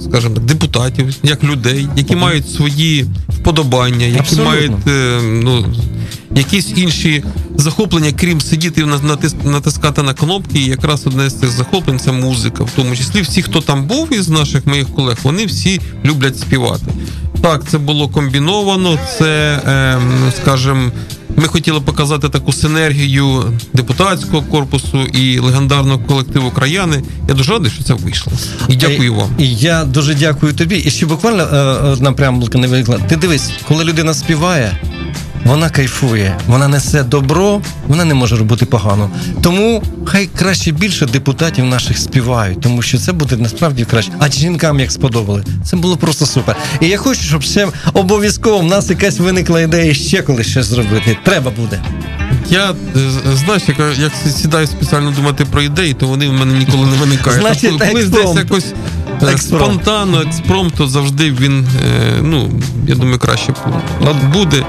скажімо так, депутатів як людей, які uh мають свої вподобання, які Абсолютно. мають е, ну. Якісь інші захоплення, крім сидіти натис, натискати на кнопки, і якраз одне з цих захоплень це музика. В тому числі всі, хто там був із наших моїх колег, вони всі люблять співати. Так, це було комбіновано, це, е, скажімо, ми хотіли показати таку синергію депутатського корпусу і легендарного колективу краяни. Я дуже радий, що це вийшло. І дякую вам. І я дуже дякую тобі. І ще буквально е, одна прямка не виникла. Ти дивись, коли людина співає вона кайфує, вона несе добро, вона не може робити погано. Тому хай краще більше депутатів наших співають, тому що це буде насправді краще. А жінкам як сподобали, це було просто супер. І я хочу, щоб ще обов'язково в нас якась виникла ідея ще колись щось зробити. Треба буде. Я е, знаєш, як, як сідаю спеціально думати про ідеї, то вони в мене ніколи не виникають. Значить, а коли десь якось е, спонтанно, експромто завжди він, е, ну я думаю, краще буде.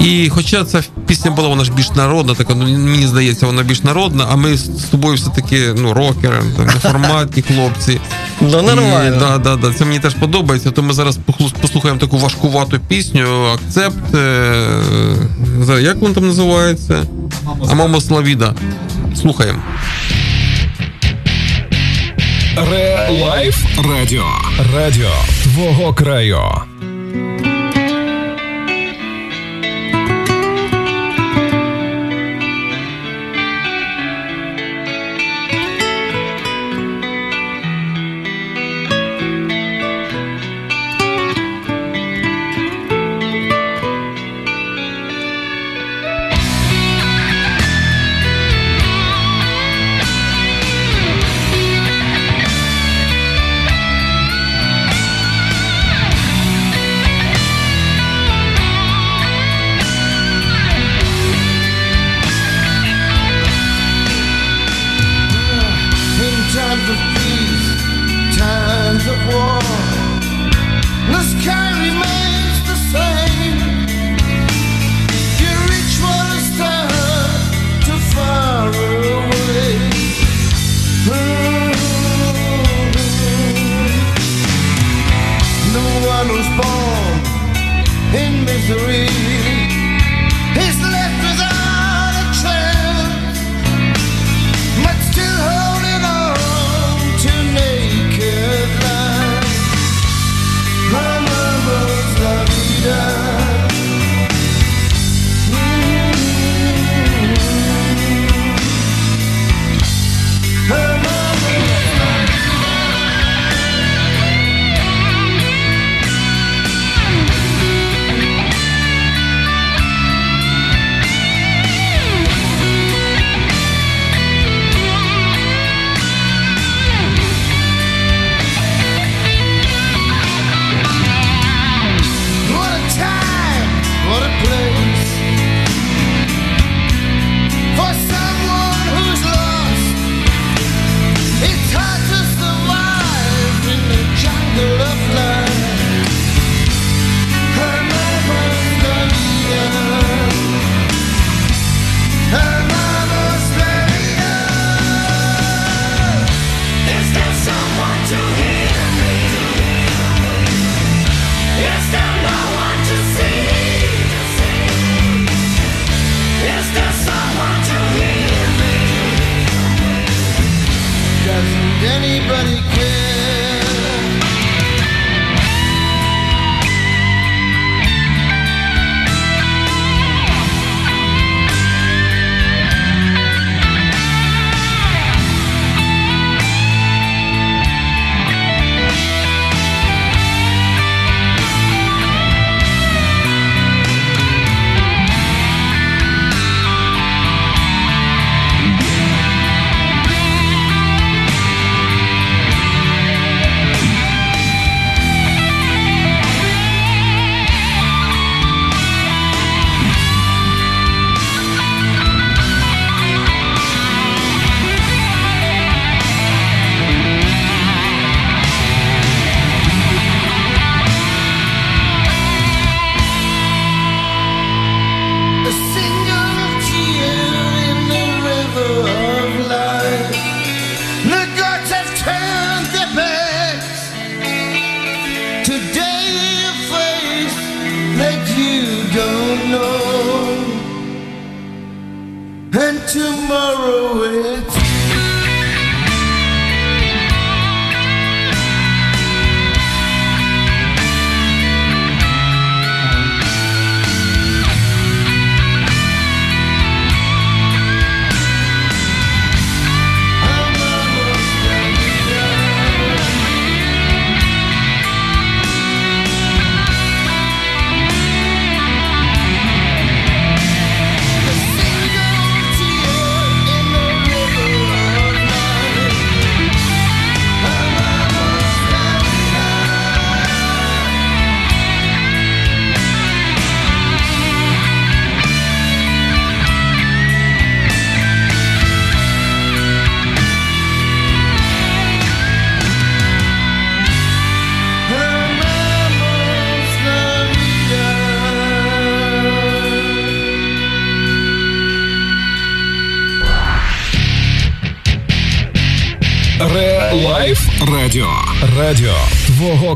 І хоча ця пісня була вона ж більш народна, така ну мені здається, вона більш народна, а ми з тобою все-таки ну, рокери, там, неформатні хлопці. Ну, нормально. І, да, да, да, Це мені теж подобається. То ми зараз послухаємо таку важкувату пісню, акцепт. Е, як вона там називається? Амамо Славіда. Слухаємо. Ре-лайф радіо. Радіо твого краю.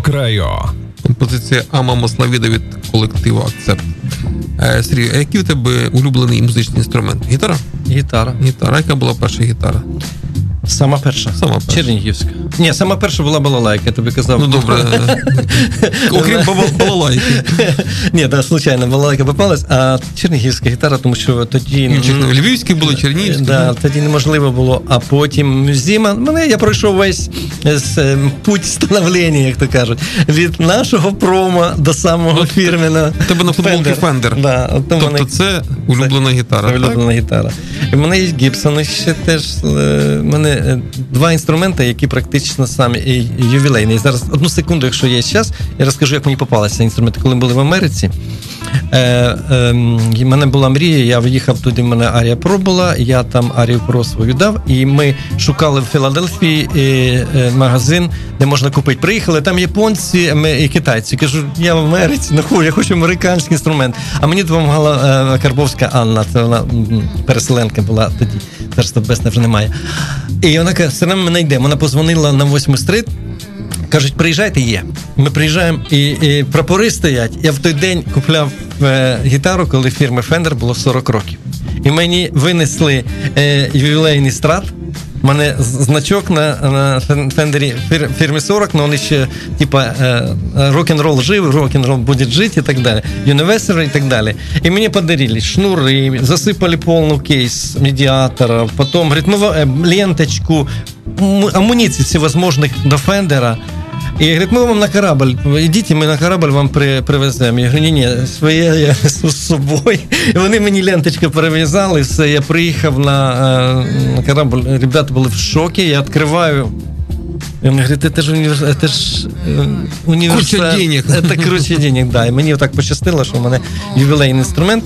Краю. Композиція Ама Маславіда від колективу Акцепт. Е, Сергій, а який у тебе улюблений музичний інструмент? Гітара? Гітара. Гітара. Яка була перша гітара? Сама перша. Сама перша. Чернігівська. Ні, сама перша була балалайка, я тобі казав. Ну добре. <laughs> Окрім балалайки. Ні, да, случайно балалайка попалась, а чернігівська гітара, тому що тоді. Львівські були, чернігівські. Да, тоді неможливо було. А потім зима. Мене я пройшов весь е, путь становлення, як то кажуть, від нашого промо до самого фірмена. Тебе на футболці у Тобто це улюблена гітара. це улюблена гітара. В мене є Гібсон, ще теж е, в мене е, два інструменти, які практично самі і ювілейні. Зараз одну секунду, якщо є час, я розкажу, як мені попалися інструменти, коли ми були в Америці. Е, е, мене була мрія, я виїхав туди, в мене Арія Про була, я там Арію Про свою дав, і ми шукали в Філадельфії е, е, магазин, де можна купити. Приїхали, там японці і китайці. Кажу, я в Америці, ну я хочу американський інструмент. А мені допомагала е, Карбовська Анна, це вона переселенка була тоді, зараз то вже немає. І вона каже, все одно ми знайдемо. Вона позвонила на 8 стрит. Кажуть, приїжджайте, є. Ми приїжджаємо і, і прапори стоять. Я в той день купляв е, гітару, коли фірми Fender було 40 років. І мені винесли е, ювілейний страт. Мене значок на на фендері фірмі 40, але вони ще типа е, рок-н-рол жив, рок-н-рол буде жити і так далі. Universal і так далі. І мені подарили шнури, засипали повну кейс медіатора, потім говорить, ну, ленточку, амуніції всевозможних до фендера. І говорить, ми вам на корабль, ідіть, ми на корабль вам при, привеземо. Я говорю, ні, ні, своє я <laughs> з собою. І вони мені ленточку перев'язали, все, я приїхав на, на корабль, ребята були в шокі, я відкриваю. И он говорит, это же, универс... это ж універсал... Куча денег. Это куча денег, да. І мені так пощастило, що в мене ювілейний інструмент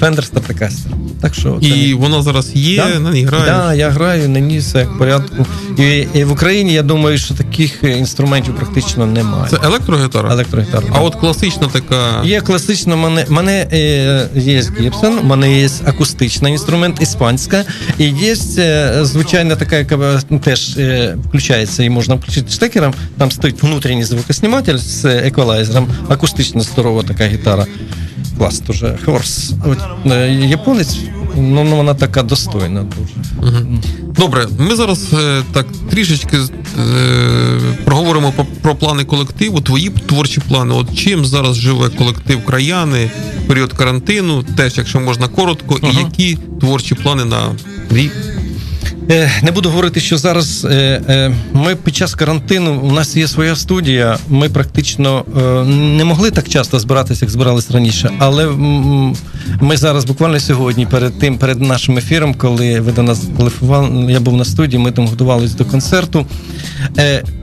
Fender Stratocaster. Так що І це... воно зараз є, да? на ній граєш? Да, я граю на ній, все в порядку. І, і в Україні, я думаю, що таких інструментів практично немає. Це електрогітара? Електрогітара. А от класична така. Є класична, мене, мене е, є Гібсон, у мене є акустичний інструмент, іспанська, і є е, звичайна така, яка теж е, включається і можна включити штекером. Там стоїть внутрішній звукосніматель з еквалайзером, акустична здорова така гітара. Клас, дуже хорс. Японець, ну вона така достойна дуже. Добре, ми зараз е, так трішечки е, проговоримо про, про плани колективу, твої творчі плани. От чим зараз живе колектив краяни період карантину, теж, якщо можна коротко, і які творчі плани на рік? Е, не буду говорити, що зараз ми під час карантину у нас є своя студія. Ми практично не могли так часто збиратися, як збиралися раніше. Але ми зараз буквально сьогодні, перед тим, перед нашим ефіром, коли ви до нас телефонували, я був на студії, ми там готувалися до концерту.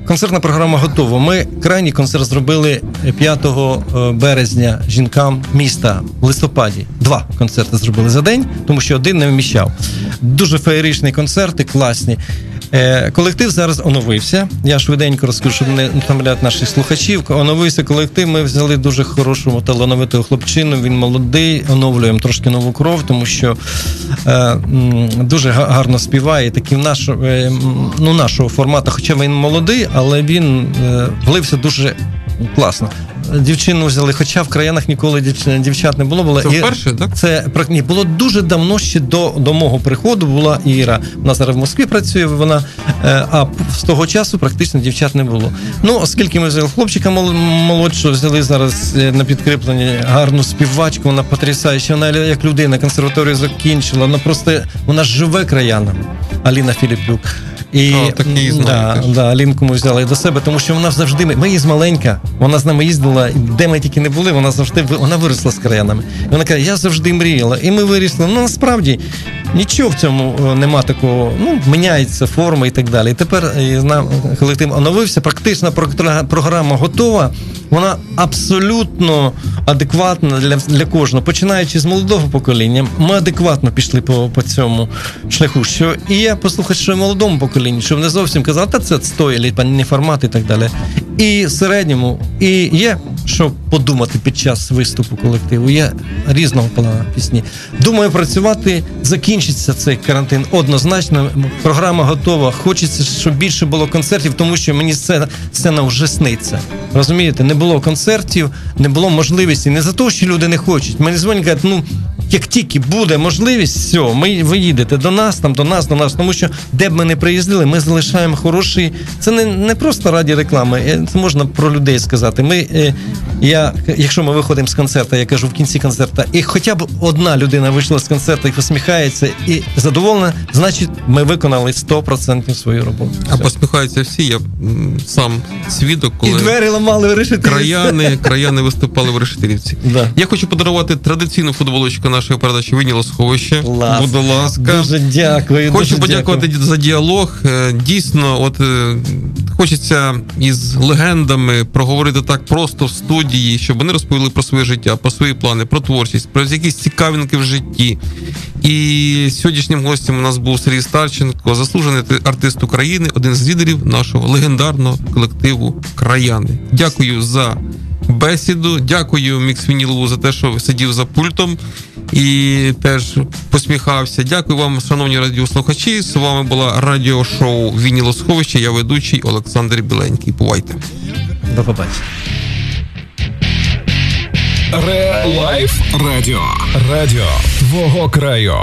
Концертна програма готова. Ми крайній концерт зробили 5 березня жінкам міста в листопаді. Два концерти зробили за день, тому що один не вміщав. Дуже феєричні концерти, класні. Колектив зараз оновився. Я швиденько розкажу, щоб не втомляти наших слухачів. Оновився колектив. Ми взяли дуже хорошу талановитого хлопчину. Він молодий, оновлюємо трошки нову кров, тому що е, дуже гарно співає. Такий наш, е, ну, нашого формату, хоча він молодий, але він е, влився дуже класно. Дівчину взяли, хоча в краянах ніколи дівчат не було. Було це вперше, так? Це ні, було дуже давно ще до до мого приходу. Була Іра. Вона зараз в Москві працює. Вона а з того часу практично дівчат не було. Ну оскільки ми взяли хлопчика молодшого, взяли зараз на підкріплення гарну співачку. Вона потрясаюча. Вона як людина консерваторію закінчила. Вона просто вона живе краянами. Аліна Філіпюк. І О, так її да, да, Алінку ми взяли до себе, тому що вона завжди ми її з маленька. Вона з нами їздила, де ми тільки не були. Вона завжди вона виросла з краянами. І Вона каже, я завжди мріяла, і ми вирісли. Ну насправді нічого в цьому нема такого. Ну міняється форма і так далі. І тепер колектив оновився. Практична програма готова. Вона абсолютно адекватна для для кожного, починаючи з молодого покоління. Ми адекватно пішли по по цьому шляху. Що і я послухаю, що молодому поколінню, щоб не зовсім казати, це стоїть, не формат і так далі. І середньому, і є що подумати під час виступу колективу. Є різного плану пісні. Думаю, працювати закінчиться цей карантин. Однозначно, програма готова. Хочеться, щоб більше було концертів, тому що мені сцена, сцена вже сниться. Розумієте, не було концертів, не було можливості. Не за те, що люди не хочуть. Мені дзвонять, кажуть, ну як тільки буде можливість, все, ми ви їдете до нас, там до нас, до нас, тому що де б ми не приїздили, ми залишаємо хороший. Це не не просто раді реклами, це можна про людей сказати. Ми, е, я, Якщо ми виходимо з концерту, я кажу в кінці концерту, і хоча б одна людина вийшла з концерту і посміхається і задоволена, значить ми виконали 100% свою роботу. А посміхаються всі. Я сам свідок, коли і двері ламали в решетилівці. краяни, краяни виступали в решетилівці. Да. Я хочу подарувати традиційну футболочку нашої передачі Виніло сховище. Будь ласка. Дуже дякую. Хочу дуже подякувати дякую. за діалог. Е, дійсно, от е, хочеться із легендами проговорити так просто в студії, щоб вони розповіли про своє життя, про свої плани, про творчість, про якісь цікавинки в житті. І сьогоднішнім гостем у нас був Сергій Старченко, заслужений артист України, один з лідерів нашого легендарного колективу Краяни. Дякую за бесіду. Дякую Мікс Вінілову за те, що сидів за пультом. і теж посміхався. Дякую вам, шановні радіослухачі. З вами була радіошоу Вінілосховище. Я ведучий Олександр Біленький. Бувайте. До побачення. Ре Лайф Радіо. Радіо твого краю.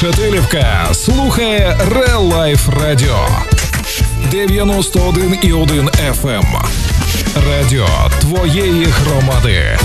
Шатилівка слухає Real Life Radio 91,1 FM. Радіо твоєї громади.